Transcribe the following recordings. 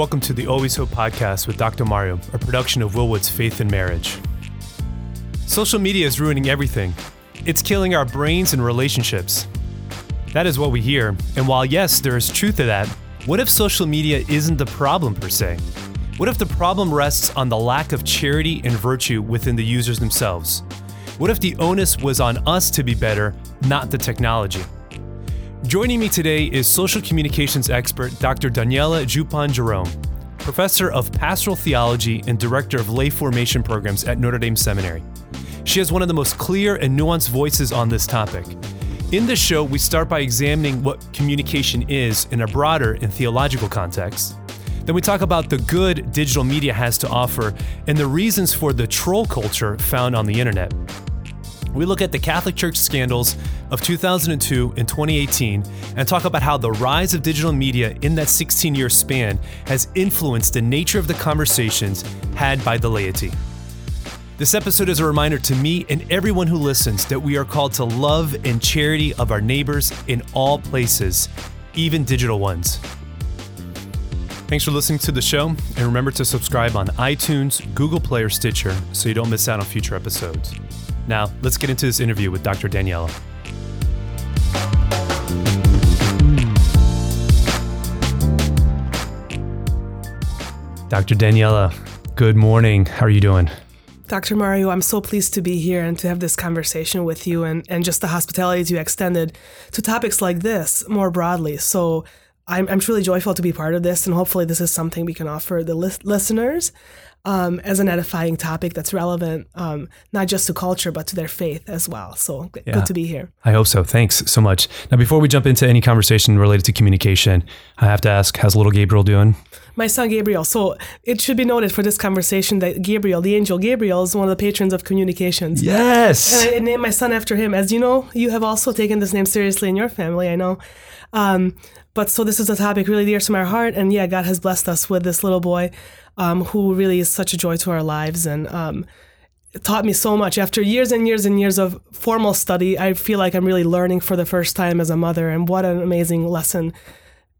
Welcome to the Always Hope podcast with Dr. Mario, a production of Willwood's Faith and Marriage. Social media is ruining everything. It's killing our brains and relationships. That is what we hear. And while, yes, there is truth to that, what if social media isn't the problem per se? What if the problem rests on the lack of charity and virtue within the users themselves? What if the onus was on us to be better, not the technology? Joining me today is social communications expert Dr. Daniella Zsupan Jerome, professor of pastoral theology and director of lay formation programs at Notre Dame Seminary. She has one of the most clear and nuanced voices on this topic. In this show, we start by examining what communication is in a broader and theological context. Then we talk about the good digital media has to offer and the reasons for the troll culture found on the internet. We look at the Catholic Church scandals of 2002 and 2018 and talk about how the rise of digital media in that 16 year span has influenced the nature of the conversations had by the laity. This episode is a reminder to me and everyone who listens that we are called to love and charity of our neighbors in all places, even digital ones. Thanks for listening to the show, and remember to subscribe on iTunes, Google Play, or Stitcher so you don't miss out on future episodes. Now, let's get into this interview with Dr. Daniella. Dr. Daniella, good morning. How are you doing? Dr. Mario, I'm so pleased to be here and to have this conversation with you and, and just the hospitality you extended to topics like this more broadly. So I'm, I'm truly joyful to be part of this, and hopefully, this is something we can offer the lis- listeners um, as an edifying topic that's relevant um, not just to culture but to their faith as well. So yeah. good to be here. I hope so. Thanks so much. Now, before we jump into any conversation related to communication, I have to ask, how's little Gabriel doing? My son Gabriel. So it should be noted for this conversation that Gabriel, the angel Gabriel, is one of the patrons of communications. Yes. And I named my son after him. As you know, you have also taken this name seriously in your family. I know. Um, but so this is a topic really dear to my heart, and yeah, God has blessed us with this little boy um, who really is such a joy to our lives and um, taught me so much. After years and years and years of formal study, I feel like I'm really learning for the first time as a mother, and what an amazing lesson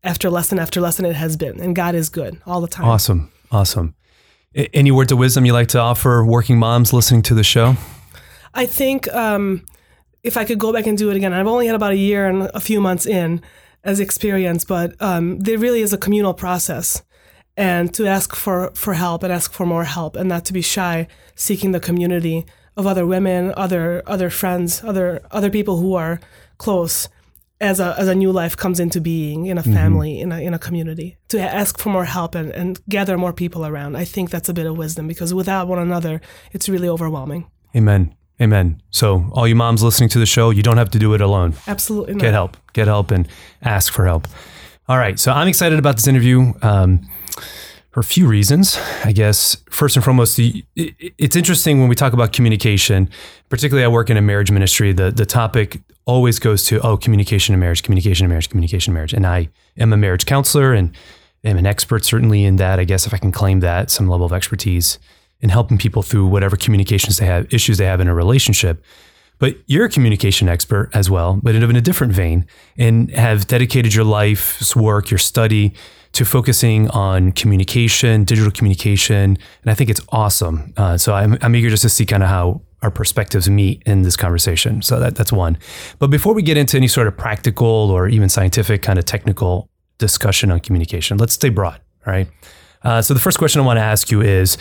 after lesson after lesson it has been. And God is good all the time. Awesome. Awesome. Any words of wisdom you like to offer working moms listening to the show? I think um, if I could go back and do it again, I've only had about a year and a few months in as experience, but um, there really is a communal process and to ask for, for help and ask for more help and not to be shy seeking the community of other women, other other friends, other other people who are close as a as a new life comes into being in a mm-hmm. family, mm-hmm. in a in a community. To ask for more help and, and gather more people around. I think that's a bit of wisdom because without one another it's really overwhelming. Amen. Amen. So, all you moms listening to the show, you don't have to do it alone. Absolutely not. Get help. Get help and ask for help. All right. So, I'm excited about this interview. Um, for a few reasons. I guess first and foremost, the, it, it's interesting when we talk about communication. Particularly, I work in a marriage ministry. The the topic always goes to oh, communication and marriage, communication and marriage, communication in marriage. And I am a marriage counselor and am an expert certainly in that. I guess if I can claim that some level of expertise in helping people through whatever communications they have, issues they have in a relationship. But you're a communication expert as well, but in a different vein, and have dedicated your life's work, your study to focusing on communication, digital communication. And I think it's awesome. Uh, so I'm, I'm eager just to see kind of how our perspectives meet in this conversation. So that, that's one. But before we get into any sort of practical or even scientific kind of technical discussion on communication, let's stay broad. All right. Uh, so the first question I want to ask you is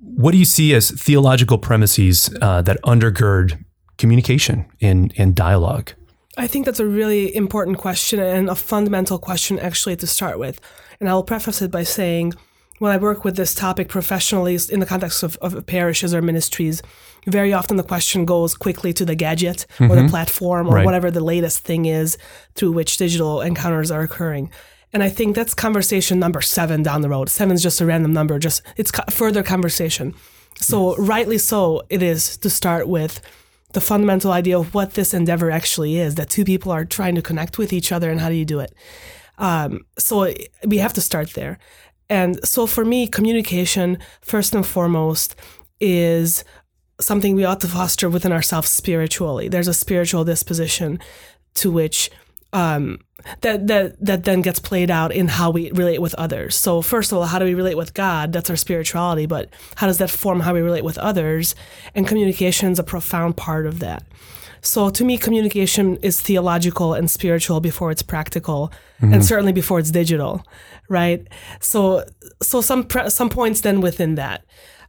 what do you see as theological premises uh, that undergird communication and, and dialogue? I think that's a really important question and a fundamental question, actually, to start with. And I'll preface it by saying, when I work with this topic professionally in the context of, of parishes or ministries, very often the question goes quickly to the gadget mm-hmm. or the mm-hmm. platform or right. whatever the latest thing is through which digital encounters are occurring. And I think that's conversation number seven down the road. Seven is just a random number, just it's further conversation. So, yes. rightly so, it is to start with the fundamental idea of what this endeavor actually is that two people are trying to connect with each other and how do you do it? Um, so we have to start there. And so for me communication first and foremost is something we ought to foster within ourselves spiritually. There's a spiritual disposition to which um, that that that then gets played out in how we relate with others. So first of all, how do we relate with God? That's our spirituality, but how does that form how we relate with others? And communication is a profound part of that. So to me, communication is theological and spiritual before it's practical, mm-hmm. and certainly before it's digital, right? So so some some points then within that.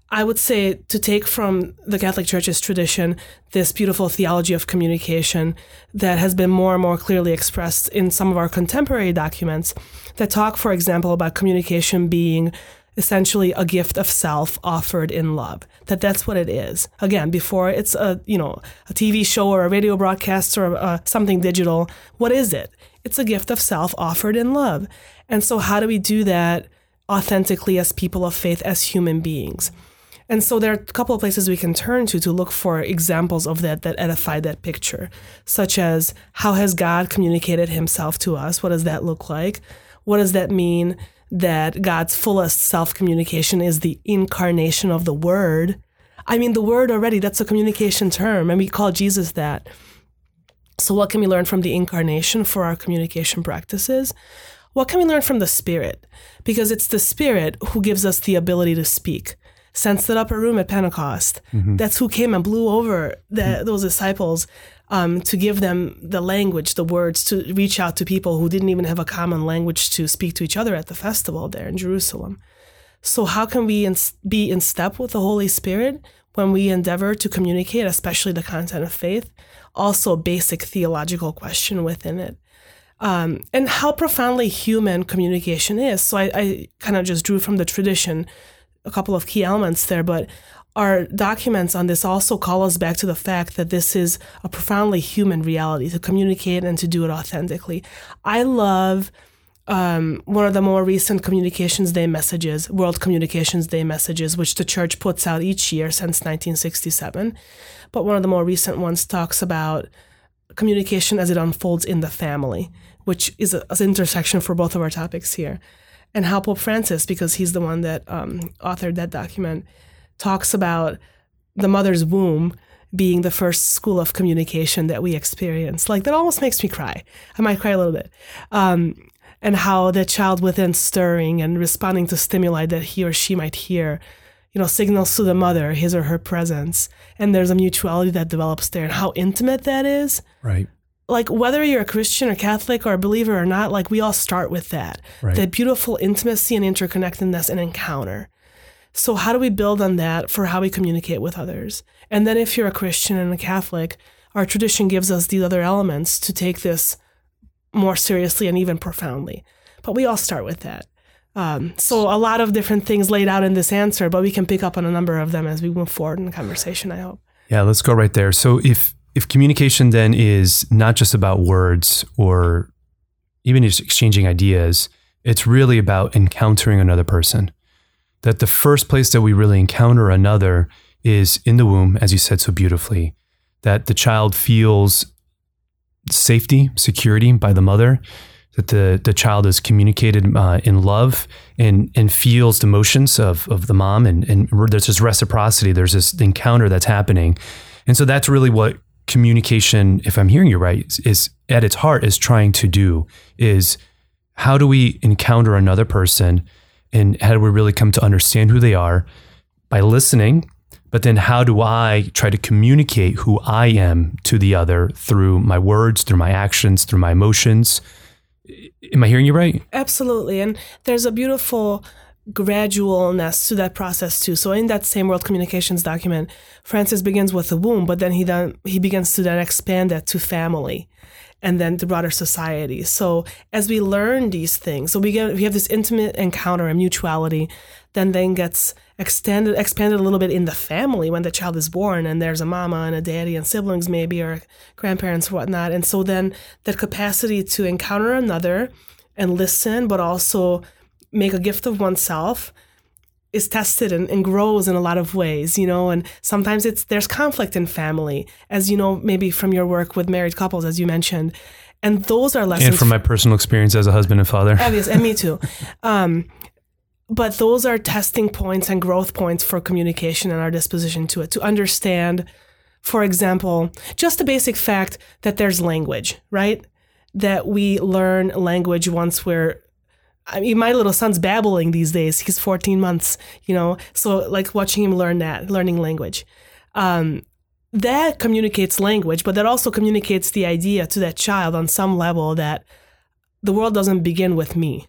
I would say to take from the Catholic Church's tradition this beautiful theology of communication that has been more and more clearly expressed in some of our contemporary documents that talk, for example, about communication being essentially a gift of self offered in love that that's what it is. Again before it's a you know a tv show or a radio broadcast or uh, something digital what is it? It's a gift of self offered in love. And so how do we do that authentically as people of faith as human beings and so there are a couple of places we can turn to to look for examples of that that edify that picture, such as how has God communicated himself to us? What does that look like? What does that mean that God's fullest self communication is the incarnation of the Word? I mean, the Word already, that's a communication term, and we call Jesus that. So, what can we learn from the incarnation for our communication practices? What can we learn from the Spirit? Because it's the Spirit who gives us the ability to speak sensed that upper room at Pentecost. Mm-hmm. That's who came and blew over the, mm-hmm. those disciples um, to give them the language, the words, to reach out to people who didn't even have a common language to speak to each other at the festival there in Jerusalem. So, how can we in, be in step with the Holy Spirit when we endeavor to communicate, especially the content of faith? Also, a basic theological question within it. Um, and how profoundly human communication is. So, I, I kind of just drew from the tradition a couple of key elements there, but our documents on this also call us back to the fact that this is a profoundly human reality to communicate and to do it authentically. I love um, one of the more recent Communications Day messages, World Communications Day messages, which the church puts out each year since 1967. But one of the more recent ones talks about communication as it unfolds in the family, which is an intersection for both of our topics here and how Pope Francis, because he's the one that um, authored that document, talks about the mother's womb being the first school of communication that we experience. Like that almost makes me cry. I might cry a little bit. Um, and how the child within stirring and responding to stimuli that he or she might hear, you know, signals to the mother his or her presence. And there's a mutuality that develops there and how intimate that is. Right like whether you're a Christian or Catholic or a believer or not, like we all start with that. Right. That beautiful intimacy and interconnectedness and encounter. So how do we build on that for how we communicate with others? And then if you're a Christian and a Catholic, our tradition gives us these other elements to take this more seriously and even profoundly. But we all start with that. Um, so a lot of different things laid out in this answer, but we can pick up on a number of them as we move forward in the conversation, I hope. Yeah, let's go right there. So if if communication then is not just about words or even just exchanging ideas, it's really about encountering another person. That the first place that we really encounter another is in the womb, as you said so beautifully, that the child feels safety, security by the mother, that the, the child is communicated uh, in love and, and feels the emotions of, of the mom. And, and there's this reciprocity, there's this encounter that's happening. And so that's really what communication, if I'm hearing you right, is, at its heart is trying to do is how do we encounter another person and how do we really come to understand who they are by listening but then how do I try to communicate who I am to the other through my words, through my actions, through my emotions? Am I hearing you right? Absolutely. And there's a beautiful gradualness to that process too. So in that same world communications document, Francis begins with the womb, but then he then he begins to then expand that to family and then the broader society. So as we learn these things, so we get we have this intimate encounter and mutuality, then then gets extended expanded a little bit in the family when the child is born and there's a mama and a daddy and siblings maybe or grandparents whatnot. And so then that capacity to encounter another and listen, but also make a gift of oneself is tested and, and, grows in a lot of ways, you know, and sometimes it's there's conflict in family, as you know, maybe from your work with married couples, as you mentioned. And those are lessons. And from my personal experience as a husband and father. Obvious, and me too. Um, but those are testing points and growth points for communication and our disposition to it, to understand, for example, just the basic fact that there's language, right? that we learn language once we're I mean, my little son's babbling these days. He's 14 months, you know, so like watching him learn that, learning language. Um, that communicates language, but that also communicates the idea to that child on some level that the world doesn't begin with me.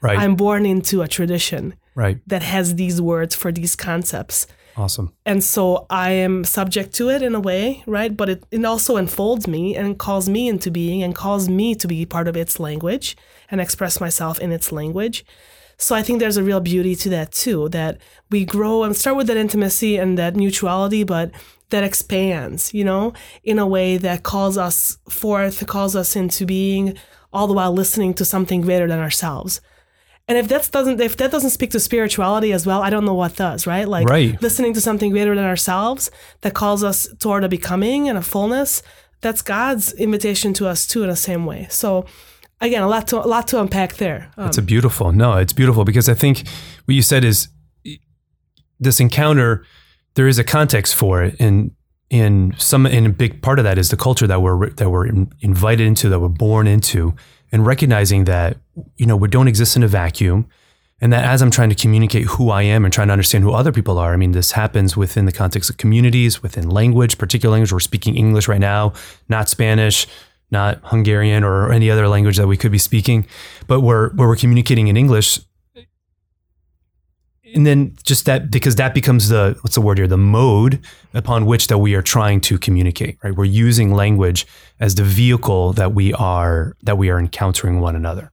Right. I'm born into a tradition right. that has these words for these concepts. Awesome. And so I am subject to it in a way, right? But it, it also enfolds me and calls me into being and calls me to be part of its language and express myself in its language. So I think there's a real beauty to that too, that we grow and start with that intimacy and that mutuality, but that expands, you know, in a way that calls us forth, calls us into being, all the while listening to something greater than ourselves. And if that doesn't if that doesn't speak to spirituality as well, I don't know what does, right? Like Right. listening to something greater than ourselves that calls us toward a becoming and a fullness, that's God's invitation to us too in the same way. So again, a lot to a lot to unpack there. Um, It's a beautiful. No, it's beautiful because I think what you said is this encounter. There is a context for it, and in some, and a big part of that is the culture that we're that we're invited into, that we're born into, and recognizing that you know we don't exist in a vacuum, and that as I'm trying to communicate who I am and trying to understand who other people are. I mean, this happens within the context of communities, within language, particular language. We're speaking English right now, not Spanish not Hungarian or any other language that we could be speaking, but we're where we're communicating in English. And then just that because that becomes the what's the word here the mode upon which that we are trying to communicate right we're using language as the vehicle that we are that we are encountering one another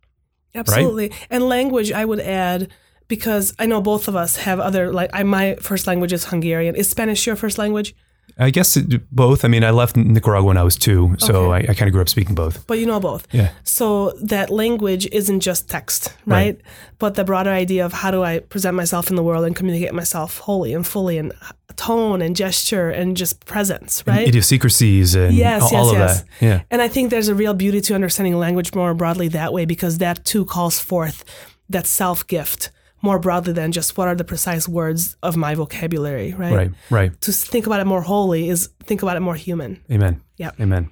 Absolutely. And language, I would add, because I know both of us have other like I my first language is Hungarian. Is Spanish your first language? I guess it, both I mean I left Nicaragua when I was two so I, I kind of grew up speaking both But you know both. yeah So that language isn't just text, right? But the broader idea of how do I present myself in the world and communicate myself wholly and fully and tone and gesture and just presence, right? idiosyncrasies and Yes, all, yes, all of yes. that yeah And I think there's a real beauty to understanding language more broadly that way because that too calls forth that self gift more broadly than just what are the precise words of my vocabulary, right? right right To think about it more wholly is think about it more human. Amen. Yeah. Amen.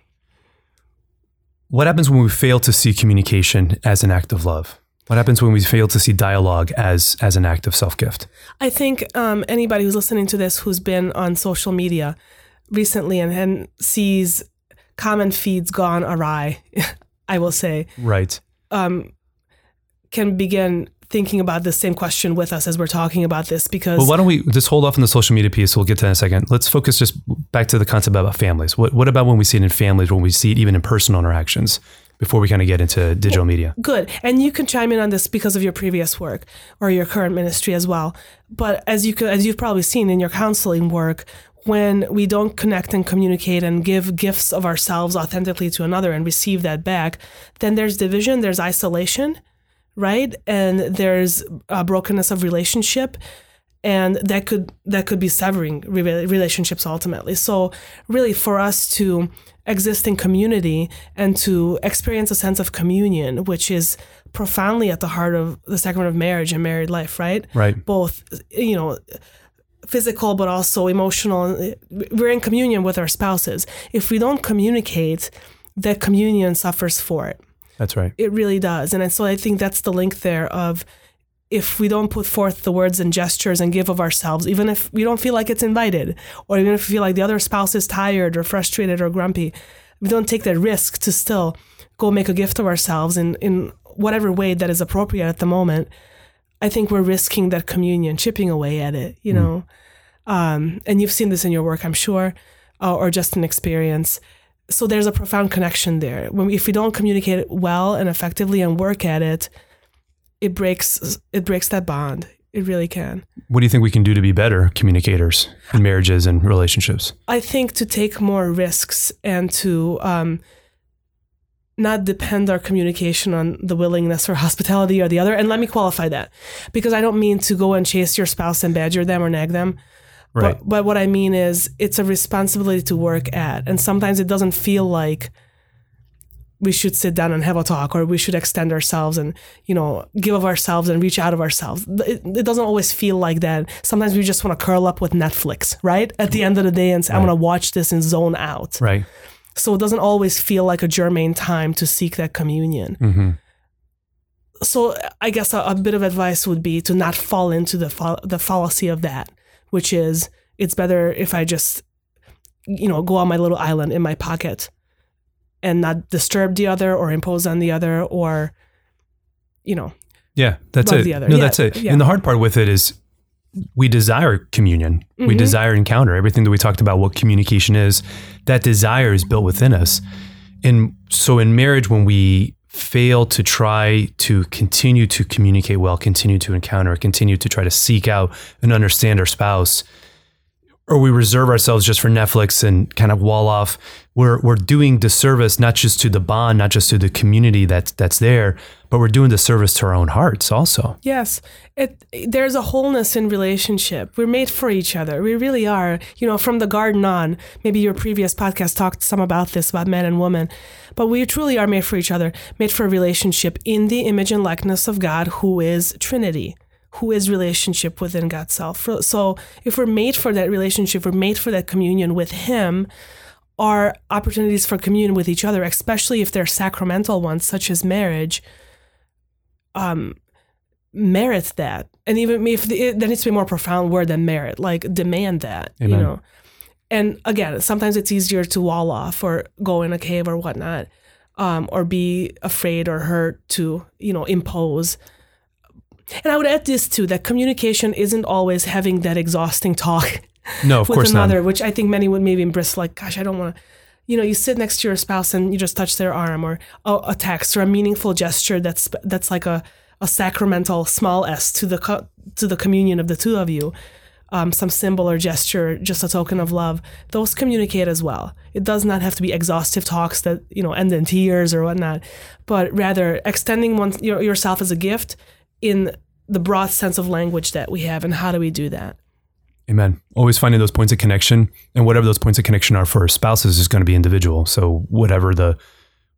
What happens when we fail to see communication as an act of love? What happens when we fail to see dialogue as as an act of self gift? I think um, anybody who's listening to this who's been on social media recently and, and sees common feeds gone awry, I will say, Right. um, can begin thinking about the same question with us as we're talking about this because Well, why don't we just hold off on the social media piece? We'll get to that in a second. Let's focus just back to the concept about families. What what about when we see it in families? When we see it even in personal interactions? Before we kind of get into digital media. Good. And you can chime in on this because of your previous work or your current ministry as well. But as you could, as you've probably seen in your counseling work, when we don't connect and communicate and give gifts of ourselves authentically to another and receive that back, then there's division, there's isolation, right? And there's a brokenness of relationship and that could that could be severing re- relationships ultimately. So really for us to exist in community and to experience a sense of communion, which is profoundly at the heart of the sacrament of marriage and married life, right? Right. Both, you know, physical but also emotional. We're in communion with our spouses. If we don't communicate, that communion suffers for it. That's right. It really does. And so I think that's the link there of if we don't put forth the words and gestures and give of ourselves, even if we don't feel like it's invited, or even if we feel like the other spouse is tired or frustrated or grumpy, we don't take that risk to still go make a gift of ourselves in, in whatever way that is appropriate at the moment. I think we're risking that communion, chipping away at it, you know. Um, and you've seen this in your work, I'm sure, uh, or just an experience. So there's a profound connection there. When if we don't communicate well and effectively and work at it, it breaks it breaks that bond. It really can. What do you think we can do to be better communicators in marriages and relationships? I think to take more risks and to um, not depend our communication on the willingness or hospitality or the other. And let me qualify that because I don't mean to go and chase your spouse and badger them or nag them. Right. But, but what I mean is it's a responsibility to work at. And sometimes it doesn't feel like we should sit down and have a talk or we should extend ourselves and, you know, give of ourselves and reach out of ourselves. It, it doesn't always feel like that. Sometimes we just want to curl up with Netflix, right? At the end of the day and say, I'm going to watch this and zone out. right. So it doesn't always feel like a germane time to seek that communion. Mm-hmm. So I guess a, a, bit of advice would be to not fall into the fa- the fallacy of that, which is it's better if I just you know go on my little island in my pocket and not disturb the other or impose on the other or you know yeah that's it. no yeah, that's it. yeah. and the hard part with it is we desire communion. Mm-hmm. we desire encounter. Everything that we talked about what communication is that desire is built within us. And so in marriage when we fail to try to continue to communicate well continue to encounter continue to try to seek out and understand our spouse or we reserve ourselves just for Netflix and kind of wall off, we're we're doing disservice not just to the bond, not just to the community that's that's there, but we're doing disservice to our own hearts also. Yes, it there's a wholeness in relationship. We're made for each other. We really are. You know, from the garden on. Maybe your previous podcast talked some about this about men and women, but we truly are made for each other, made for a relationship in the image and likeness of God, who is Trinity who is relationship within God's self. So if we're made for that relationship, we're made for that communion with Him, our opportunities for communion with each other, especially if they're sacramental ones, such as marriage, um, merit that. And even if the, there needs to be a more profound word than merit, like demand that, Amen. you know. And again, sometimes it's easier to wall off or go in a cave or whatnot, um, or be afraid or hurt to, you know, impose and I would add this too that communication isn't always having that exhausting talk no, of with course another, not. which I think many would maybe embrace like, gosh, I don't want to. You know, you sit next to your spouse and you just touch their arm, or a, a text, or a meaningful gesture that's that's like a, a sacramental small s to the co- to the communion of the two of you. Um, some symbol or gesture, just a token of love, those communicate as well. It does not have to be exhaustive talks that you know end in tears or whatnot, but rather extending one, your, yourself as a gift in the broad sense of language that we have and how do we do that amen always finding those points of connection and whatever those points of connection are for spouses is going to be individual so whatever the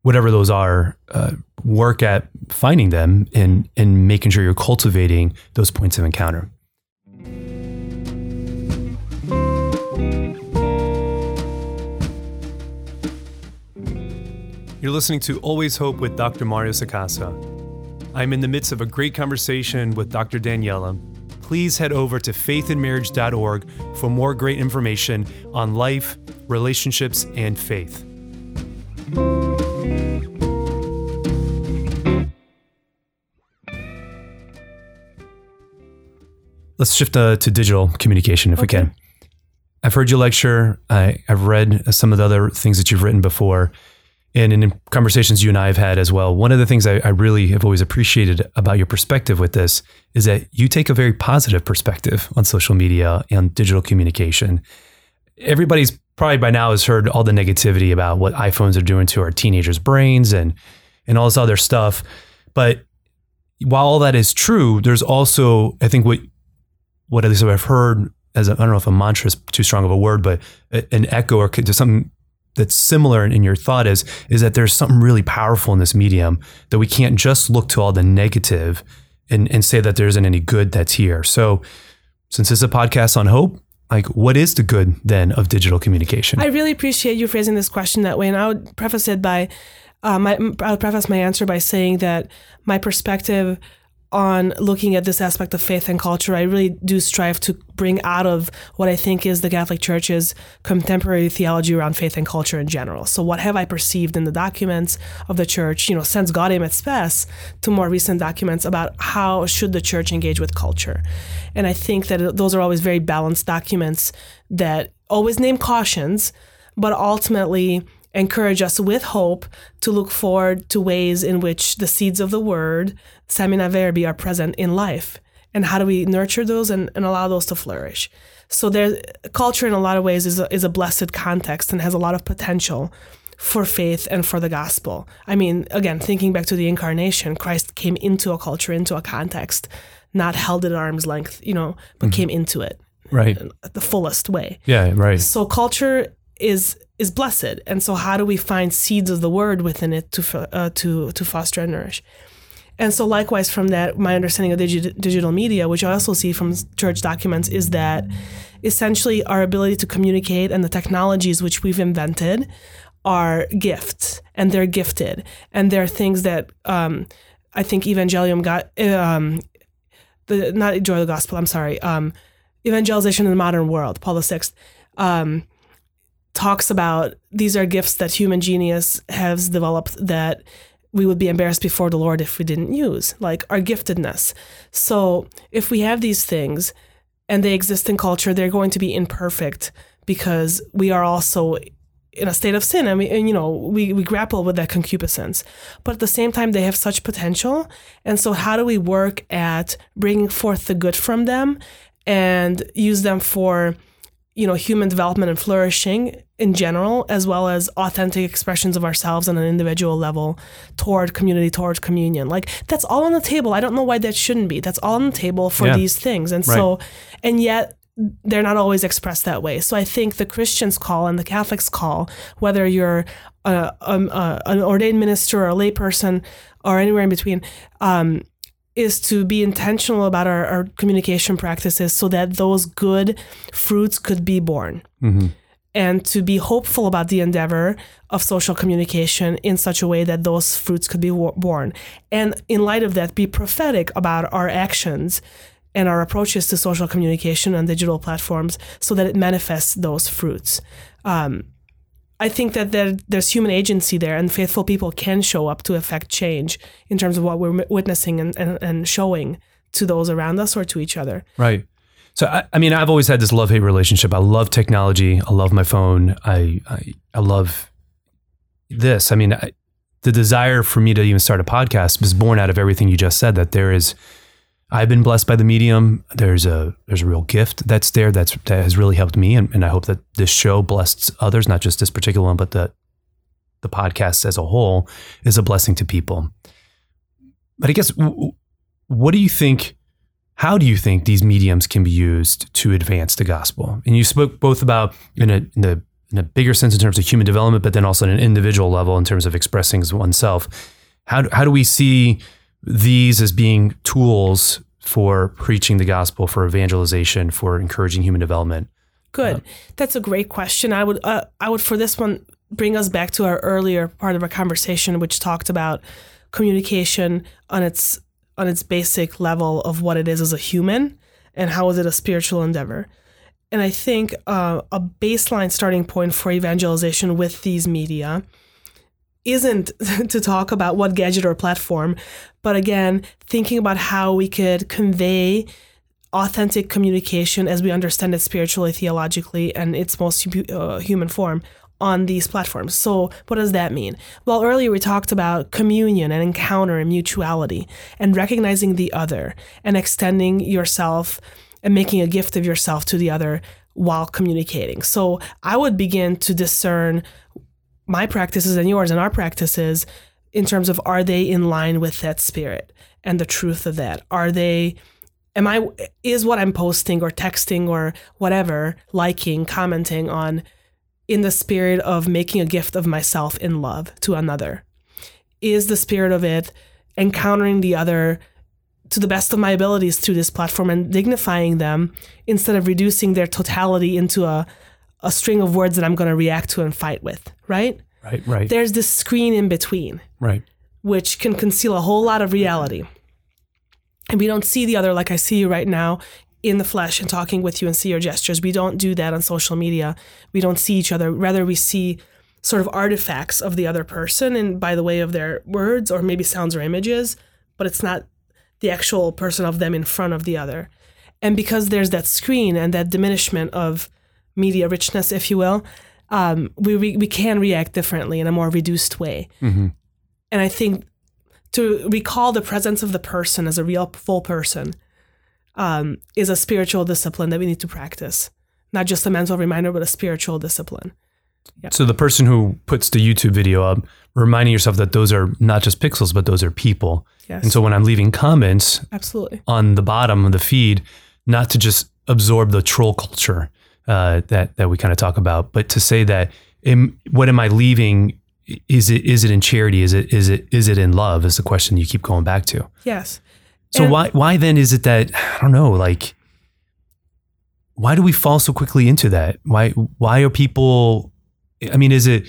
whatever those are uh, work at finding them and and making sure you're cultivating those points of encounter You're listening to Always Hope with Dr. Mario Sacasa. I'm in the midst of a great conversation with Dr. Daniella. Please head over to faithandmarriage.org for more great information on life, relationships, and faith. Let's shift uh, to digital communication if okay. we can. I've heard you lecture. I, I've read some of the other things that you've written before and in conversations you and I have had as well, one of the things I, I, really have always appreciated about your perspective with this is that you take a very positive perspective on social media and digital communication. Everybody's probably by now has heard all the negativity about what iPhones are doing to our teenagers' brains and and all this other stuff. But while all that is true, there's also I think what what at least I've heard as I don't know if a mantra is too strong of a word, but an echo or just something that's similar in your thought is is that there's something really powerful in this medium that we can't just look to all the negative and, and say that there isn't any good that's here. So since this is a podcast on hope, like what is the good then of digital communication? I really appreciate you phrasing this question that way. And I would preface it by uh, my, I would preface my answer by saying that my perspective on looking at this aspect of faith and culture, I really do strive to bring out of what I think is the Catholic Church's contemporary theology around faith and culture in general. So, what have I perceived in the documents of the Church, you know, since Gaudium et Spes to more recent documents about how should the Church engage with culture? And I think that those are always very balanced documents that always name cautions, but ultimately encourage us with hope to look forward to ways in which the seeds of the word, semina verbi, are present in life. And how do we nurture those and, and allow those to flourish? So there, culture in a lot of ways is a, is a blessed context and has a lot of potential for faith and for the gospel. I mean, again, thinking back to the incarnation, Christ came into a culture, into a context, not held at arm's length, you know, but mm-hmm. came into it. Right. The fullest way. Yeah, right. So culture is is blessed. And so, how do we find seeds of the word within it to uh, to to foster and nourish? And so, likewise, from that, my understanding of digi- digital media, which I also see from church documents, is that essentially our ability to communicate and the technologies which we've invented are gifts and they're gifted and they're things that um, I think Evangelium got um, the not joy of the gospel. I'm sorry, um, evangelization in the modern world. Paul the Sixth um, talks about these are gifts that human genius has developed that we would be embarrassed before the Lord if we didn't use, like our giftedness. So if we have these things and they exist in culture, they're going to be imperfect because we are also in a state of sin. And, we, and you know we, we grapple with that concupiscence. But at the same time they have such potential. And so how do we work at bringing forth the good from them and use them for you know human development and flourishing in general as well as authentic expressions of ourselves on an individual level toward community toward communion. Like that's all on the table. I don't know why that shouldn't be. That's all on the table for Yeah. these things. And Right. so and yet they're not always expressed that way. So i think the christians call and the catholics call whether you're a, um, a, an ordained minister or a layperson or anywhere in between um, is to be intentional about our, our communication practices so that those good fruits could be born. And to be hopeful about the endeavor of social communication in such a way that those fruits could be wo- born. And in light of that be prophetic about our actions and our approaches to social communication on digital platforms so that it manifests those fruits. Um, I think that there, there's human agency there, and faithful people can show up to affect change in terms of what we're witnessing and, and, and showing to those around us or to each other. Right. So I, I mean, I've always had this love hate relationship. I love technology. I love my phone. I I, I love this. I mean, I, the desire for me to even start a podcast was born out of everything you just said. That there is, I've been blessed by the medium. There's a there's a real gift that's there that's that has really helped me, and, and I hope that this show blessed others, not just this particular one, but the the podcast as a whole is a blessing to people. But I guess, what do you think? How do you think these mediums can be used to advance the gospel? And you spoke both about in a, in a, in a bigger sense in terms of human development, but then also in an individual level in terms of expressing oneself. How how do we see these as being tools for preaching the gospel, for evangelization, for encouraging human development? Good. That's a great question. I would uh, I would for this one bring us back to our earlier part of our conversation, which talked about communication on its on its basic level of what it is as a human and how is it a spiritual endeavor. And I think uh, a baseline starting point for evangelization with these media isn't to talk about what gadget or platform, but again, thinking about how we could convey authentic communication as we understand it spiritually, theologically, and its most uh, human form on these platforms. So, what does that mean? Well, earlier we talked about communion and encounter and mutuality and recognizing the other and extending yourself and making a gift of yourself to the other while communicating. So, I would begin to discern my practices and yours and our practices in terms of are they in line with that spirit and the truth of that? Are they am I is what I'm posting or texting or whatever, liking, commenting on in the spirit of making a gift of myself in love to another? Is the spirit of it encountering the other to the best of my abilities through this platform and dignifying them instead of reducing their totality into a a string of words that I'm going to react to and fight with, right? Right, right, There's this screen in between right. which can conceal a whole lot of reality. And we don't see the other like I see you right now in the flesh and talking with you and see your gestures. We don't do that on social media. We don't see each other. Rather, we see sort of artifacts of the other person and by the way of their words or maybe sounds or images, but it's not the actual person of them in front of the other. And because there's that screen and that diminishment of media richness, if you will, um, we, we, we can react differently in a more reduced way. And I think to recall the presence of the person as a real full person um, is a spiritual discipline that we need to practice. Not just a mental reminder, but a spiritual discipline. So the person who puts the YouTube video up, reminding yourself that those are not just pixels, but those are people. Yes. And so when I'm leaving comments Absolutely. on the bottom of the feed, not to just absorb the troll culture uh, that that we kind of talk about, but to say that am, what am I leaving? Is it is it in charity? Is it is it is it in love? Is the question you keep going back to. Yes. So And- why why then is it that I don't know like why do we fall so quickly into that? Why why are people? I mean, is it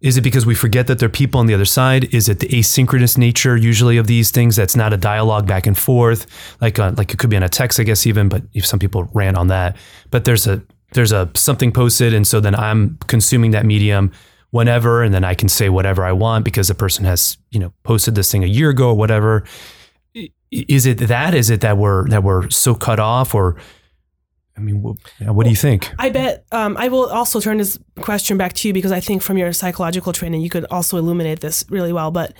Is it because we forget that there are people on the other side? Is it the asynchronous nature usually of these things? That's not a dialogue back and forth, like uh, like it could be on a text, I guess even. But if some people ran on that, but there's a there's a something posted, and so then I'm consuming that medium whenever, and then I can say whatever I want because the person has you know posted this thing a year ago or whatever. Is it that? Is it that we're that we're so cut off, or I mean, what, what do you think? I bet um, I will also turn this question back to you because I think from your psychological training you could also illuminate this really well. But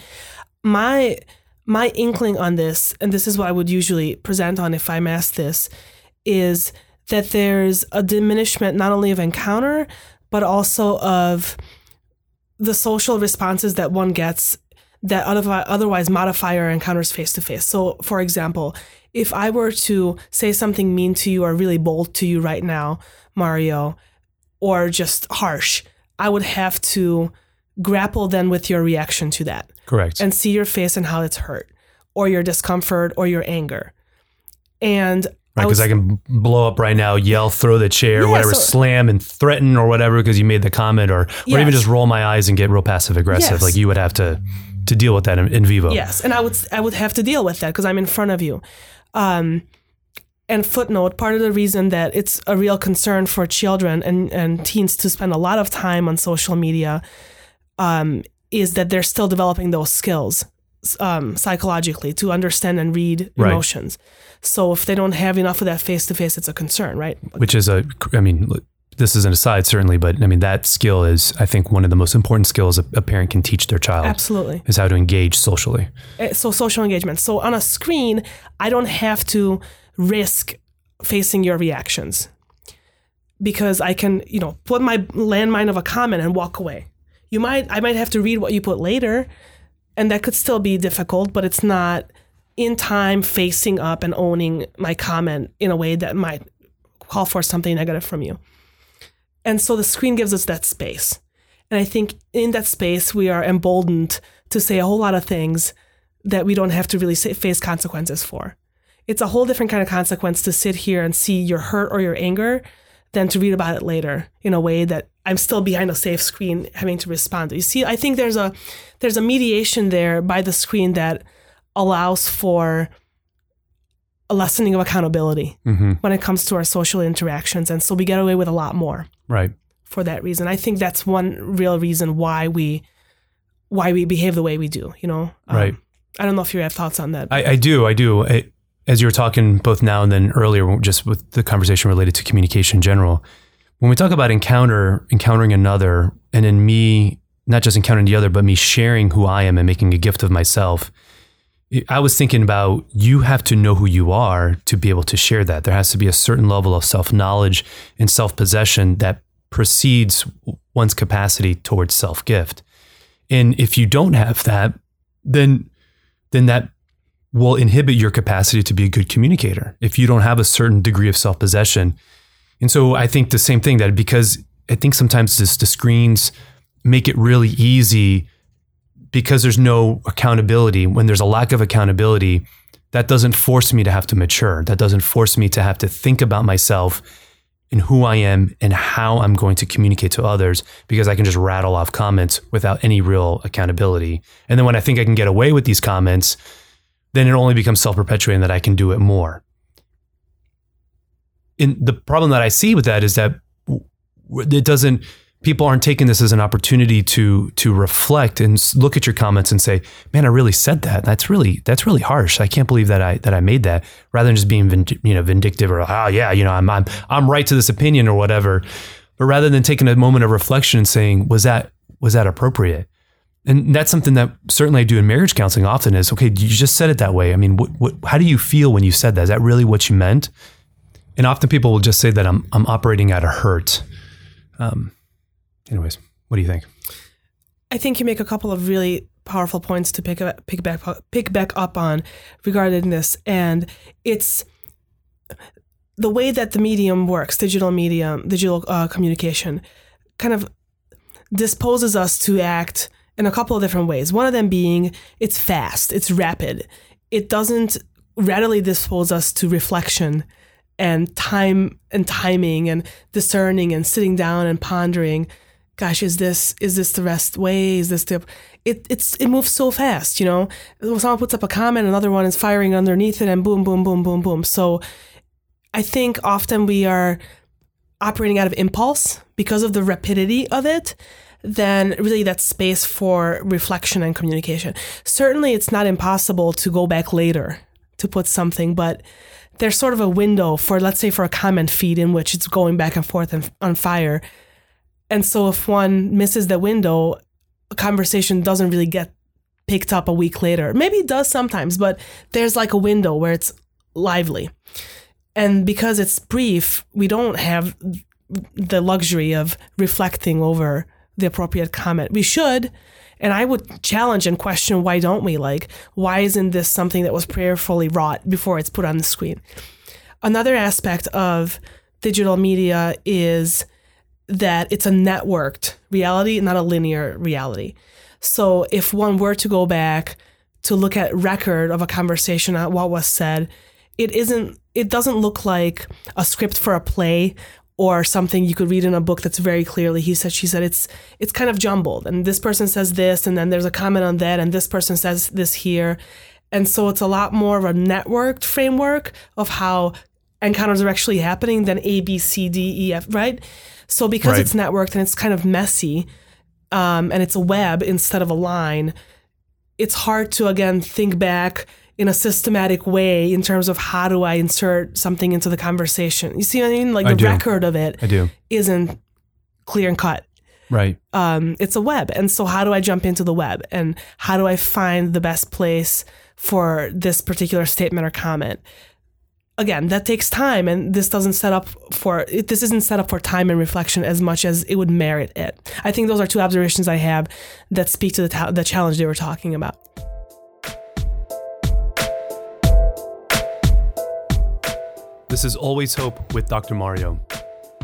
my my inkling on this, and this is what I would usually present on if I'm asked this, is that there's a diminishment not only of encounter but also of the social responses that one gets that otherwise modify our encounters face to face. So, for example, if I were to say something mean to you or really bold to you right now, Mario, or just harsh, I would have to grapple then with your reaction to that. Correct. And see your face and how it's hurt, or your discomfort, or your anger. And Right, because I, I, can blow up right now, yell, throw the chair, yeah, whatever, so, slam and threaten or whatever because you made the comment, or yes. or even just roll my eyes and get real passive aggressive. Yes. Like you would have to to deal with that in, in vivo. Yes, and I would I would have to deal with that because I'm in front of you. Um, and footnote, part of the reason that it's a real concern for children and, and teens to spend a lot of time on social media um, is that they're still developing those skills um, psychologically to understand and read right. emotions. So if they don't have enough of that face to face, it's a concern, right? Which is a, I mean, this is an aside certainly, but I mean that skill is, I think, one of the most important skills a, a parent can teach their child. Absolutely, is how to engage socially. Eh, so social engagement. So on a screen, I don't have to risk facing your reactions because I can, you know, put my landmine of a comment and walk away. You might, I might have to read what you put later, and that could still be difficult, but it's not in time facing up and owning my comment in a way that might call for something negative from you. And so the screen gives us that space. And I think in that space, we are emboldened to say a whole lot of things that we don't have to really face consequences for. It's a whole different kind of consequence to sit here and see your hurt or your anger than to read about it later in a way that I'm still behind a safe screen having to respond. You see, I think there's a there's a mediation there by the screen that allows for a lessening of accountability mm-hmm. when it comes to our social interactions. And so we get away with a lot more. Right. For that reason. I think that's one real reason why we why we behave the way we do, you know? Um, right. I don't know if you have thoughts on that. I, I do. I do. I, as you were talking both now and then earlier, just with the conversation related to communication in general, when we talk about encounter, encountering another, and in me, not just encountering the other, but me sharing who I am and making a gift of myself, I was thinking about you have to know who you are to be able to share that. There has to be a certain level of self knowledge and self possession that precedes one's capacity towards self gift. And if you don't have that, then then that will inhibit your capacity to be a good communicator. If you don't have a certain degree of self possession, and so I think the same thing that because I think sometimes this, the screens make it really easy because there's no accountability, when there's a lack of accountability, that doesn't force me to have to mature. That doesn't force me to have to think about myself and who I am and how I'm going to communicate to others because I can just rattle off comments without any real accountability. And then when I think I can get away with these comments, then it only becomes self perpetuating that I can do it more. And the problem that I see with that is that it doesn't people aren't taking this as an opportunity to to reflect and look at your comments and say, "Man, I really said that. That's really that's really harsh. I can't believe that I that I made that." Rather than just being you know vindictive or oh yeah, you know I'm I'm I'm right to this opinion or whatever, but rather than taking a moment of reflection and saying, "Was that was that appropriate?" And that's something that certainly I do in marriage counseling often is okay, you just said it that way. I mean, what, what, how do you feel when you said that? Is that really what you meant? And often people will just say that I'm, I'm operating out of hurt. Um, anyways, what do you think? I think you make a couple of really powerful points to pick up, pick back pick back up on regarding this, and it's the way that the medium works, digital medium, digital uh, communication, kind of disposes us to act in a couple of different ways. One of them being it's fast, it's rapid. It doesn't readily dispose us to reflection and time and timing and discerning and sitting down and pondering gosh, is this is this the best way? Is this the it it's it moves so fast, you know. Someone puts up a comment, another one is firing underneath it, and boom, boom, boom, boom, boom. So I think often we are operating out of impulse because of the rapidity of it. Then really that space for reflection and communication. Certainly, it's not impossible to go back later to put something, but there's sort of a window for, let's say, for a comment feed in which it's going back and forth and on fire. And so if one misses the window, a conversation doesn't really get picked up a week later. Maybe it does sometimes, but there's like a window where it's lively. And because it's brief, we don't have the luxury of reflecting over the appropriate comment. We should, and I would challenge and question why don't we? Like, why isn't this something that was prayerfully wrought before it's put on the screen? Another aspect of digital media is that it's a networked reality, not a linear reality. So if one were to go back to look at record of a conversation, at what was said, it isn't. It doesn't look like a script for a play or something you could read in a book that's very clearly he said she said it's it's kind of jumbled. And this person says this and then there's a comment on that and this person says this here. And so it's a lot more of a networked framework of how encounters are actually happening than a b c d e f right? So because right. it's networked and it's kind of messy um, and it's a web instead of a line it's hard to again think back in a systematic way in terms of how do I insert something into the conversation. You see what I mean? Like I the do. record of it I do. isn't clear and cut. Right. Um, it's a web. And so how do I jump into the web? And how do I find the best place for this particular statement or comment? Again, that takes time and this doesn't set up for it, this isn't set up for time and reflection as much as it would merit it. I think those are two observations I have that speak to the, ta- the challenge they were talking about. This is Always Hope with Dr. Mario.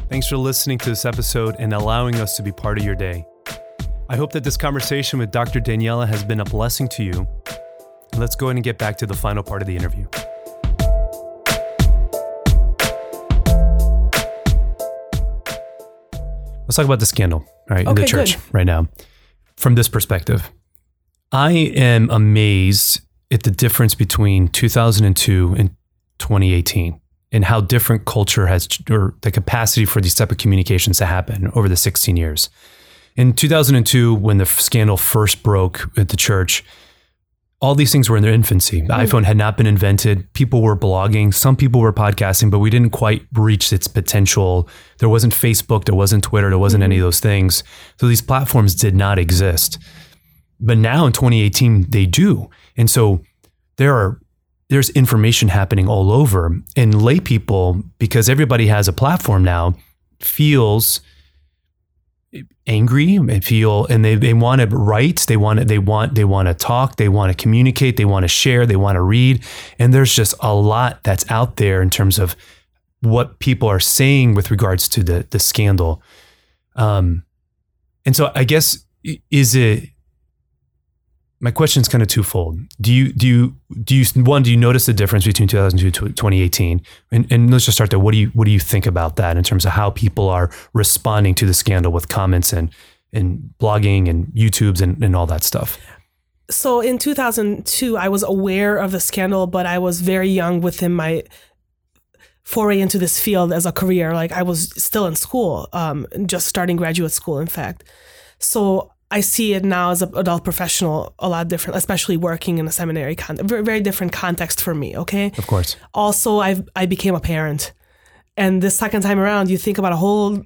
Thanks for listening to this episode and allowing us to be part of your day. I hope that this conversation with Dr. Daniella has been a blessing to you. Let's go ahead and get back to the final part of the interview. Let's talk about the scandal, right, in the church good. right now. From this perspective, I am amazed at the difference between 2002 and 2018 and how different culture has or the capacity for these type of communications to happen over the 16 years. In 2002 when the scandal first broke at the church, all these things were in their infancy. The mm-hmm. iPhone had not been invented. People were blogging. Some people were podcasting, but we didn't quite reach its potential. There wasn't Facebook, there wasn't Twitter, there wasn't any of mm-hmm. those things. So these platforms did not exist. But now in 2018, they do. And so there are there's information happening all over. And lay people, because everybody has a platform now, feels angry and feel and they, they want to write they want to, they want they want to talk they want to communicate they want to share they want to read and there's just a lot that's out there in terms of what people are saying with regards to the the scandal um and so i guess is it my question is kind of twofold. Do you do you do you one do you notice the difference between 2002 to 2018? And, and let's just start there. What do you what do you think about that in terms of how people are responding to the scandal with comments and and blogging and YouTubes and, and all that stuff? So in 2002, I was aware of the scandal, but I was very young within my foray into this field as a career. Like I was still in school, um, just starting graduate school, in fact. So I see it now as an adult professional a lot different, especially working in a seminary con- very, very different context for me. Okay. Of course. Also, I I became a parent, and this second time around, you think about a whole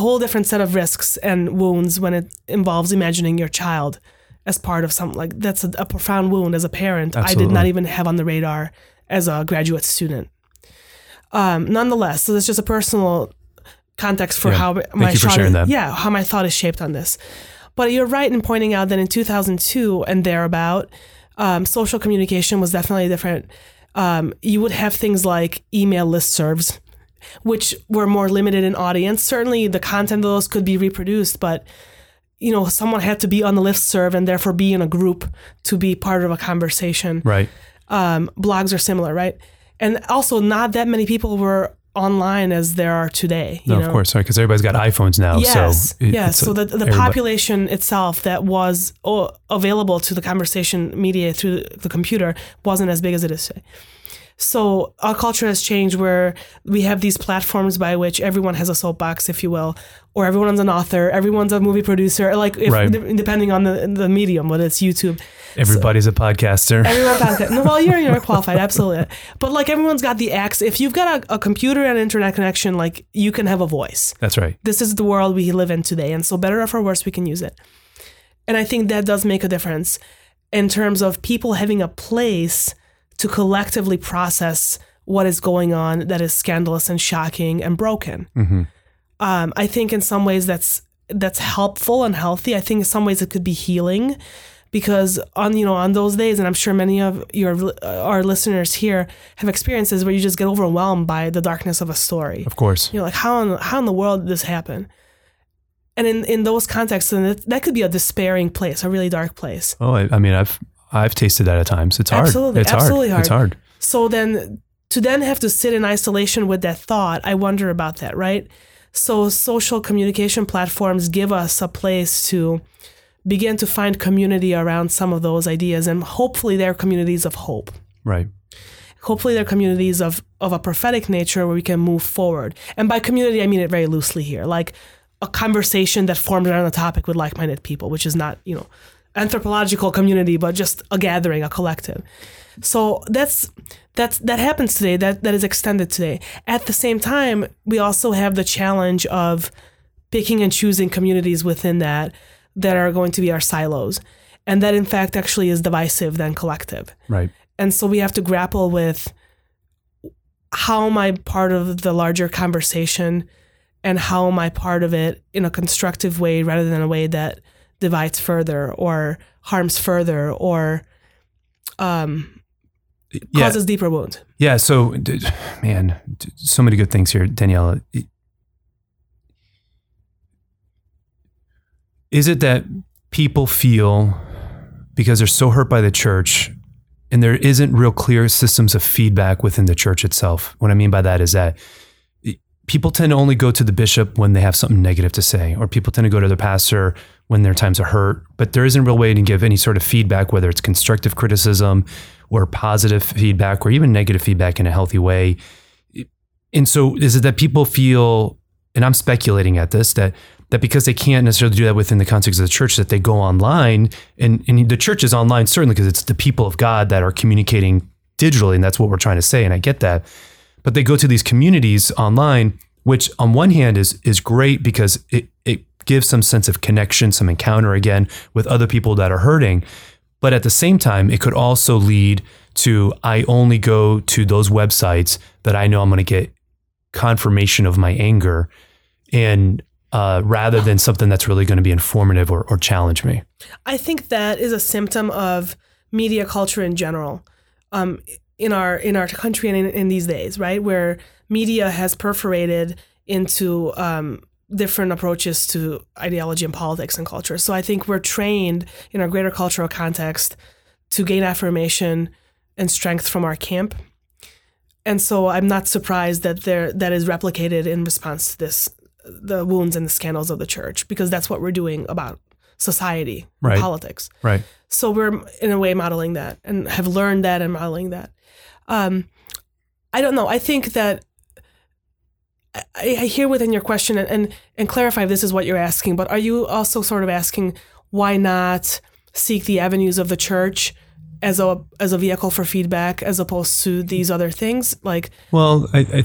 whole different set of risks and wounds when it involves imagining your child as part of something like that's a, a profound wound as a parent. Absolutely. I did not even have on the radar as a graduate student. Um, nonetheless, so it's just a personal context for Yeah. how Thank my you for sharing that. yeah how my thought is shaped on this. But you're right in pointing out that in 2002 and thereabout, um, social communication was definitely different. Um, you would have things like email listservs, which were more limited in audience. Certainly, the content of those could be reproduced, but you know, someone had to be on the listserv and therefore be in a group to be part of a conversation Right. um, blogs are similar, right? And also, not that many people were online as there are today. You No, know? of course, because everybody's got iPhones now. Yes, so it- yes. So the, the everybody- population itself that was oh, available to the conversation media through the computer wasn't as big as it is today. So our culture has changed where we have these platforms by which everyone has a soapbox, if you will, or everyone's an author, everyone's a movie producer, like if, Right. depending on the the medium, whether it's YouTube. everybody's a podcaster. Everyone podcast. No, well, you're you're qualified, absolutely. But like everyone's got the axe. If you've got a, a computer and internet connection, like you can have a voice That's right. this is the world we live in today. And so, better or for worse, we can use it. And I think that does make a difference in terms of people having a place to collectively process what is going on that is scandalous and shocking and broken. Um, I think in some ways that's that's helpful and healthy. I think in some ways it could be healing because on you know on those days and I'm sure many of your uh, our listeners here have experiences where you just get overwhelmed by the darkness of a story Of course. you're like how in, how in the world did this happen and in, in those contexts and it, that could be a despairing place a really dark place Oh, I, I mean, I've I've tasted that at times. It's hard. Absolutely, It's absolutely hard. It's hard. hard. so then to then have to sit in isolation with that thought i wonder about that right so social communication platforms give us a place to begin to find community around some of those ideas and hopefully they're communities of hope Right. hopefully they're communities of of a prophetic nature where we can move forward. And by community, I mean it very loosely here, like a conversation that forms around a topic with like-minded people, which is not you know anthropological community, but just a gathering, a collective. So that's that's that happens today. That that is extended today. At the same time, we also have the challenge of picking and choosing communities within that that are going to be our silos, and that in fact actually is divisive than collective. Right. And so we have to grapple with how am I part of the larger conversation and how am I part of it in a constructive way rather than a way that divides further or harms further or um, Yeah. causes deeper wounds. Yeah. So, man, so many good things here, Daniella. Is it that people feel because they're so hurt by the church and there isn't real clear systems of feedback within the church itself? What I mean by that is that people tend to only go to the bishop when they have something negative to say, or people tend to go to the pastor when their times are hurt. But there isn't a real way to give any sort of feedback, whether it's constructive criticism or positive feedback or even negative feedback in a healthy way. And so is it that people feel, and I'm speculating at this, that that because they can't necessarily do that within the context of the church, that they go online and, and the church is online certainly because it's the people of God that are communicating digitally, and that's what we're trying to say, and I get that. But they go to these communities online, which on one hand is is great because it it gives some sense of connection, some encounter again with other people that are hurting. But at the same time, it could also lead to I only go to those websites that I know I'm going to get confirmation of my anger, and uh, rather than something that's really going to be informative or, or challenge me. I think that is a symptom of media culture in general, um, in our in our country and in, in these days, right? Where media has perforated into um, different approaches to ideology and politics and culture. So I think we're trained in our greater cultural context to gain affirmation and strength from our camp. And so I'm not surprised that there that is replicated in response to this the wounds and the scandals of the church because that's what we're doing about society, Right. politics. Right. So we're in a way modeling that and have learned that and modeling that. Um, I don't know. I think that I, I hear within your question and, and and clarify if this is what you're asking, but are you also sort of asking why not seek the avenues of the church as a as a vehicle for feedback as opposed to these other things? Like Well, I, I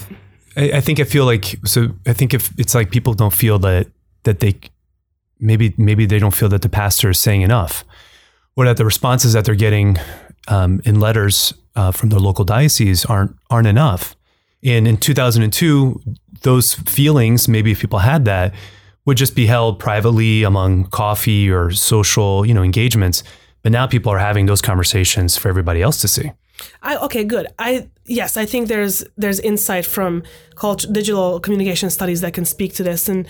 I I think I feel like so. I think if it's like people don't feel that that they maybe maybe they don't feel that the pastor is saying enough, or that the responses that they're getting um, in letters uh, from their local diocese aren't aren't enough. And in 2002, those feelings, maybe if people had that, would just be held privately among coffee or social, you know, engagements. But now people are having those conversations for everybody else to see. I okay, good. I yes, I think there's there's insight from digital communication studies that can speak to this, and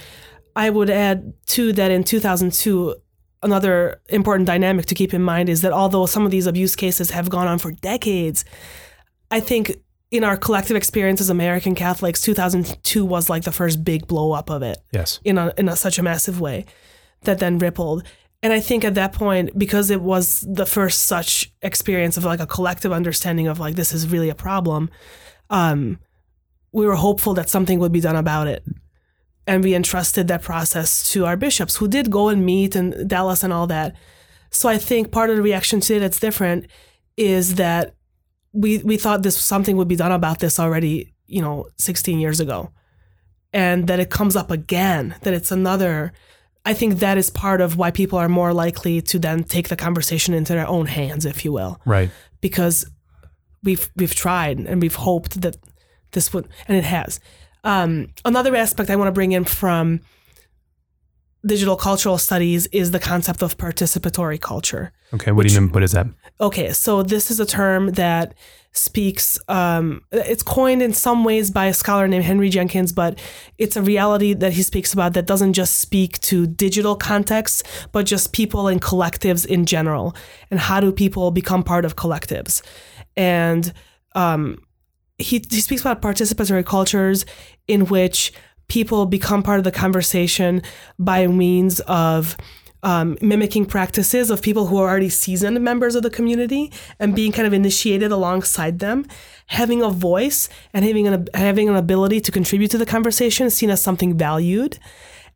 I would add too that in 2002, another important dynamic to keep in mind is that although some of these abuse cases have gone on for decades, I think in our collective experience as American Catholics, 2002 was like the first big blow up of it. Yes. In a, in a, such a massive way that then rippled. And I think at that point, because it was the first such experience of like a collective understanding of like this is really a problem, um, we were hopeful that something would be done about it. And we entrusted that process to our bishops who did go and meet in Dallas and all that. So I think part of the reaction today that's different is that we we thought this something would be done about this already, you know, 16 years ago. And that it comes up again, that it's another I think that is part of why people are more likely to then take the conversation into their own hands, if you will. Right. Because we've we've tried and we've hoped that this would and it has. Um, another aspect I want to bring in from digital cultural studies is the concept of participatory culture. Okay, what which, do you mean? What is that? Okay, so this is a term that speaks. Um, it's coined in some ways by a scholar named Henry Jenkins, but it's a reality that he speaks about that doesn't just speak to digital contexts, but just people and collectives in general, and how do people become part of collectives, and um, he, he speaks about participatory cultures in which people become part of the conversation by means of um, mimicking practices of people who are already seasoned members of the community and being kind of initiated alongside them, having a voice and having an having an ability to contribute to the conversation seen as something valued,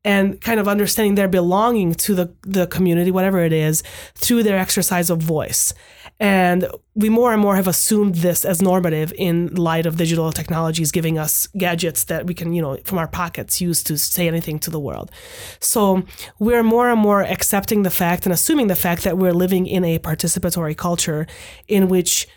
and kind of understanding their belonging to the the community, whatever it is, through their exercise of voice. And we more and more have assumed this as normative in light of digital technologies giving us gadgets that we can, you know, from our pockets use to say anything to the world. So we're more and more accepting the fact and assuming the fact that we're living in a participatory culture in which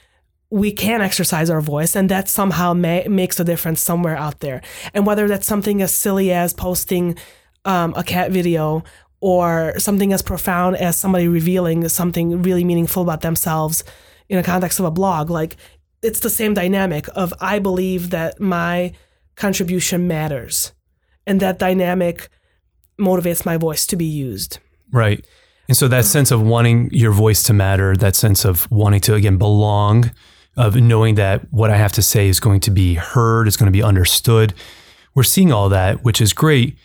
we can exercise our voice and that somehow makes a difference somewhere out there. And whether that's something as silly as posting um, a cat video or something as profound as somebody revealing something really meaningful about themselves in a context of a blog. Like it's the same dynamic of I believe that my contribution matters and that dynamic motivates my voice to be used. Right. And so that sense of wanting your voice to matter, that sense of wanting to again belong, of knowing that what I have to say is going to be heard, is going to be understood. We're seeing all that, which is great.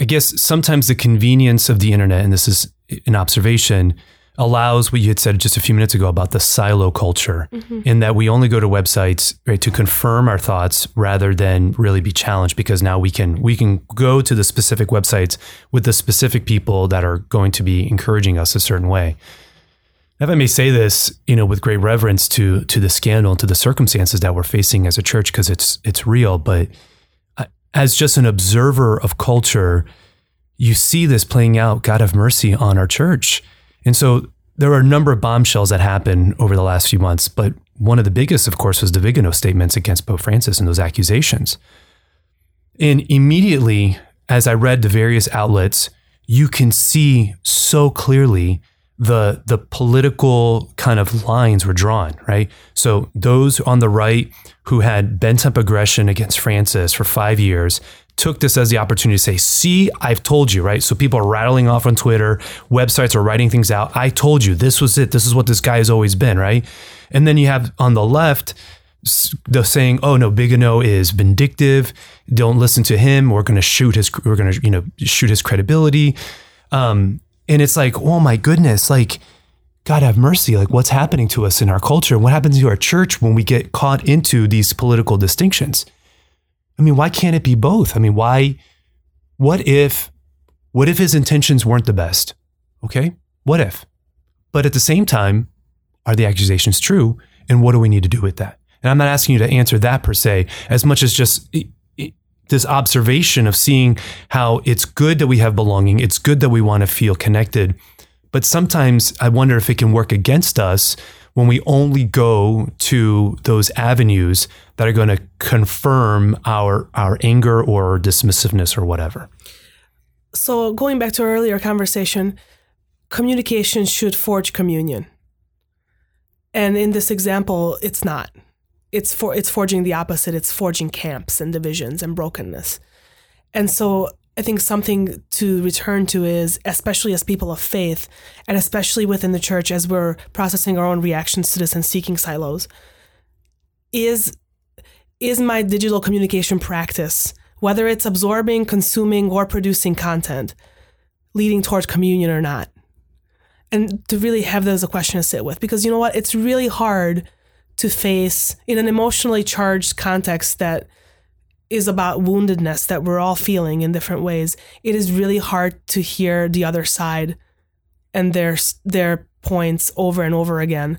I guess sometimes the convenience of the internet, and this is an observation, allows what you had said just a few minutes ago about the silo culture, mm-hmm. in that we only go to websites right to confirm our thoughts rather than really be challenged. Because now we can we can go to the specific websites with the specific people that are going to be encouraging us a certain way. If I may say this, you know, with great reverence to to the scandal and to the circumstances that we're facing as a church, because it's it's real, but as just an observer of culture, you see this playing out, God have mercy on our church. And so there are a number of bombshells that happen over the last few months, but one of the biggest, of course, was the Vigano statements against Pope Francis and those accusations. And immediately, as I read the various outlets, you can see so clearly the the political kind of lines were drawn, right? So those on the right who had bent up aggression against Francis for five years took this as the opportunity to say, see, I've told you, right? So people are rattling off on Twitter, websites are writing things out. I told you, this was it. This is what this guy has always been, right? And then you have on the left, the saying, "Oh no, Vigano is vindictive. Don't listen to him. We're going to shoot his. We're going to, you know, shoot his credibility." Um, and it's like, oh my goodness, like, God have mercy. Like, what's happening to us in our culture? What happens to our church when we get caught into these political distinctions? I mean, why can't it be both? I mean, why? What if, what if his intentions weren't the best? Okay. What if? But at the same time, are the accusations true? And what do we need to do with that? And I'm not asking you to answer that per se, as much as just this observation of seeing how it's good that we have belonging, it's good that we want to feel connected. But sometimes I wonder if it can work against us when we only go to those avenues that are going to confirm our our anger or dismissiveness or whatever. So going back to our earlier conversation, communication should forge communion. And in this example, it's not it's for it's forging the opposite. It's forging camps and divisions and brokenness. And so I think something to return to is, especially as people of faith, and especially within the church as we're processing our own reactions to this and seeking silos, is is my digital communication practice, whether it's absorbing, consuming, or producing content, leading towards communion or not? And to really have that as a question to sit with. Because you know what? It's really hard to face in an emotionally charged context that is about woundedness that we're all feeling in different ways. It is really hard to hear the other side and their their points over and over again.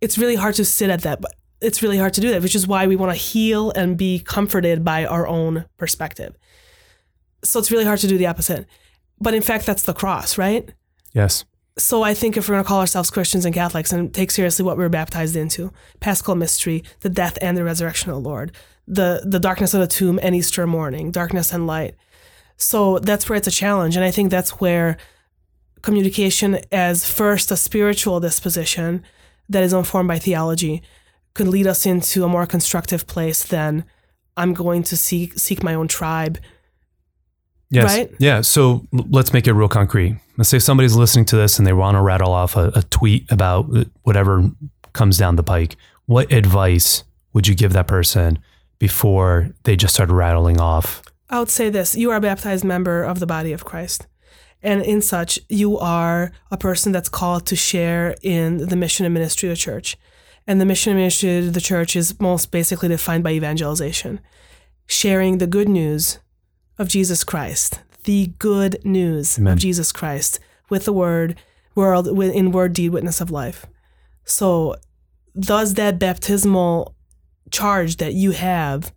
It's really hard to sit at that, but it's really hard to do that, which is why we want to heal and be comforted by our own perspective. So it's really hard to do the opposite. But in fact, that's the cross, right? Yes. So I think if we're going to call ourselves Christians and Catholics and take seriously what we were baptized into, Paschal mystery, the death and the resurrection of the Lord, the the darkness of the tomb and Easter morning, darkness and light. So that's where it's a challenge, and I think that's where communication as first a spiritual disposition that is informed by theology could lead us into a more constructive place than I'm going to seek seek my own tribe. Yes. Right? Yeah. So let's make it real concrete. Let's say somebody's listening to this and they want to rattle off a, a tweet about uh, whatever comes down the pike. What advice would you give that person before they just start rattling off? I would say this you are a baptized member of the body of Christ. And in such, you are a person that's called to share in the mission and ministry of the church. And the mission and ministry of the church is most basically defined by evangelization, sharing the good news of Jesus Christ, the good news Amen. of Jesus Christ with the word, world, in word, deed, witness of life. So, does that baptismal charge that you have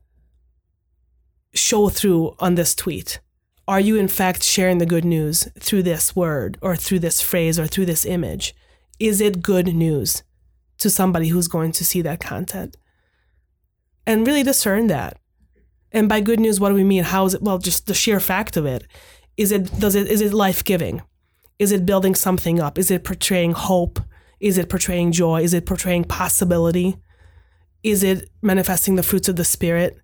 show through on this tweet? Are you in fact sharing the good news through this word or through this phrase or through this image? Is it good news to somebody who's going to see that content? And really discern that. And by good news, what do we mean? How is it? Well, just the sheer fact of it. Is it does it is it life giving? Is it building something up? Is it portraying hope? Is it portraying joy? Is it portraying possibility? Is it manifesting the fruits of the spirit?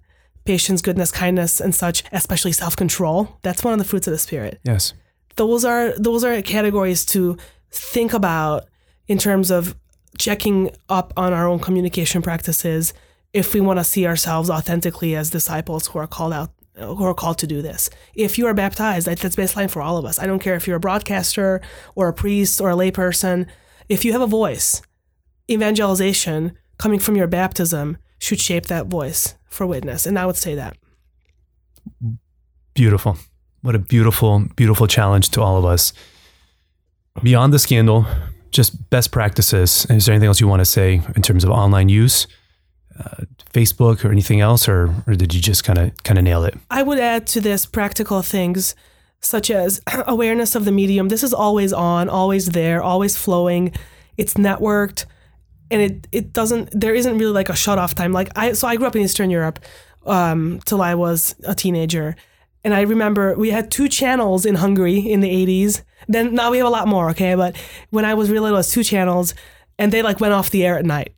Patience, goodness, kindness, and such, especially self-control. That's one of the fruits of the spirit. Yes. Those are those are categories to think about in terms of checking up on our own communication practices if we want to see ourselves authentically as disciples who are called out who are called to do this. If you are baptized, that's baseline for all of us. I don't care if you're a broadcaster or a priest or a layperson. If you have a voice, evangelization coming from your baptism should shape that voice for witness. And I would say that. Beautiful. What a beautiful, beautiful challenge to all of us. Beyond the scandal, just best practices. Is there anything else you want to say in terms of online use, uh, Facebook, or anything else, or or did you just kind of kind of nail it? I would add to this practical things such as awareness of the medium. This is always on, always there, always flowing. It's networked, and it it doesn't. There isn't really like a shut off time. Like I, so I grew up in Eastern Europe um, till I was a teenager, and I remember we had two channels in Hungary in the 80s. Then now we have a lot more, okay? But when I was really little, it was two channels and they like went off the air at night.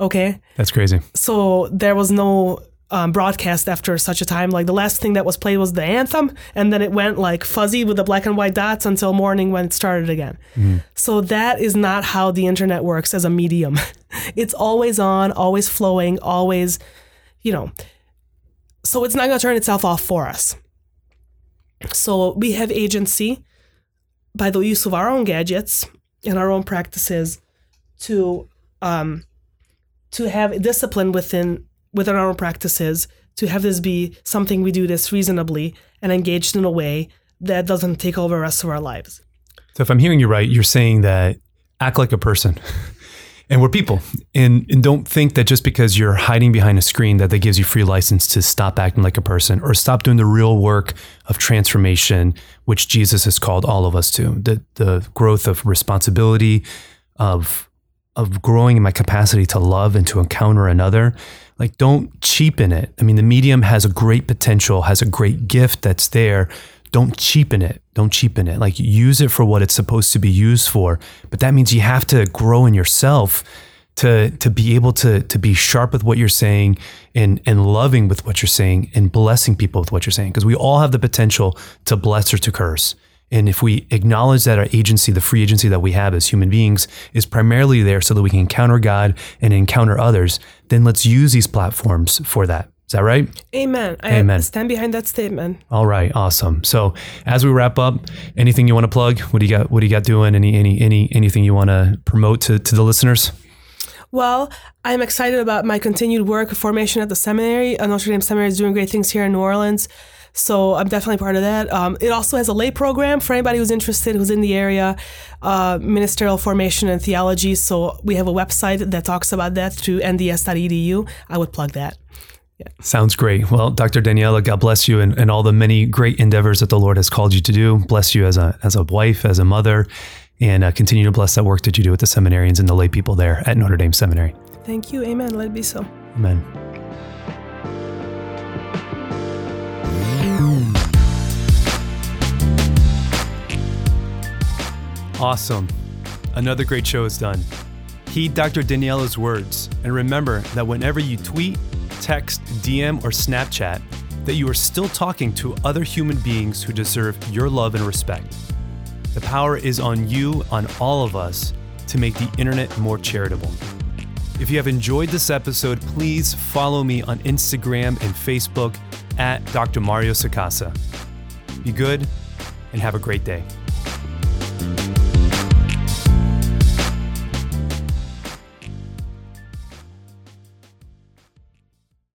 Okay? That's crazy. So there was no um, broadcast after such a time. Like the last thing that was played was the anthem, and then it went like fuzzy with the black and white dots until morning when it started again. So that is not how the internet works as a medium. it's always on, always flowing, always, you know. So it's not going to turn itself off for us. So we have agency by the use of our own gadgets and our own practices to um, to have discipline within within our practices to have this be something we do this reasonably and engaged in a way that doesn't take over the rest of our lives. So if I'm hearing you right, you're saying that act like a person. And we're people. And, and don't think that just because you're hiding behind a screen that that gives you free license to stop acting like a person or stop doing the real work of transformation, which Jesus has called all of us to. The the growth of responsibility, of of growing in my capacity to love and to encounter another. Like don't cheapen it. I mean, the medium has a great potential, has a great gift that's there don't cheapen it. Don't cheapen it. Like use it for what it's supposed to be used for. But that means you have to grow in yourself to to be able to to be sharp with what you're saying and and loving with what you're saying and blessing people with what you're saying because we all have the potential to bless or to curse. And if we acknowledge that our agency, the free agency that we have as human beings, is primarily there so that we can encounter God and encounter others, then let's use these platforms for that. Is that right? Amen. I Amen. stand behind that statement. All right, awesome. So as we wrap up, anything you want to plug? What do you got? What do you got doing? Any any any anything you want to promote to, to the listeners? Well, I'm excited about my continued work formation at the seminary. Uh, Notre Dame Seminary is doing great things here in New Orleans. So I'm definitely part of that. Um, it also has a lay program for anybody who's interested, who's in the area, uh, ministerial formation and theology. So we have a website that talks about that through nds.edu. I would plug that. Yeah. Sounds great. Well, Dr. Daniella, God bless you and, and all the many great endeavors that the Lord has called you to do. Bless you as a as a wife, as a mother, and uh, continue to bless that work that you do with the seminarians and the lay people there at Notre Dame Seminary. Thank you. Amen. Let it be so. Amen. Awesome. Another great show is done. Heed Dr. Daniella's words and remember that whenever you tweet, text, DM, or Snapchat, that you are still talking to other human beings who deserve your love and respect. The power is on you, on all of us, to make the internet more charitable. If you have enjoyed this episode, please follow me on Instagram and Facebook at Dr. Mario Sacasa. Be good and have a great day.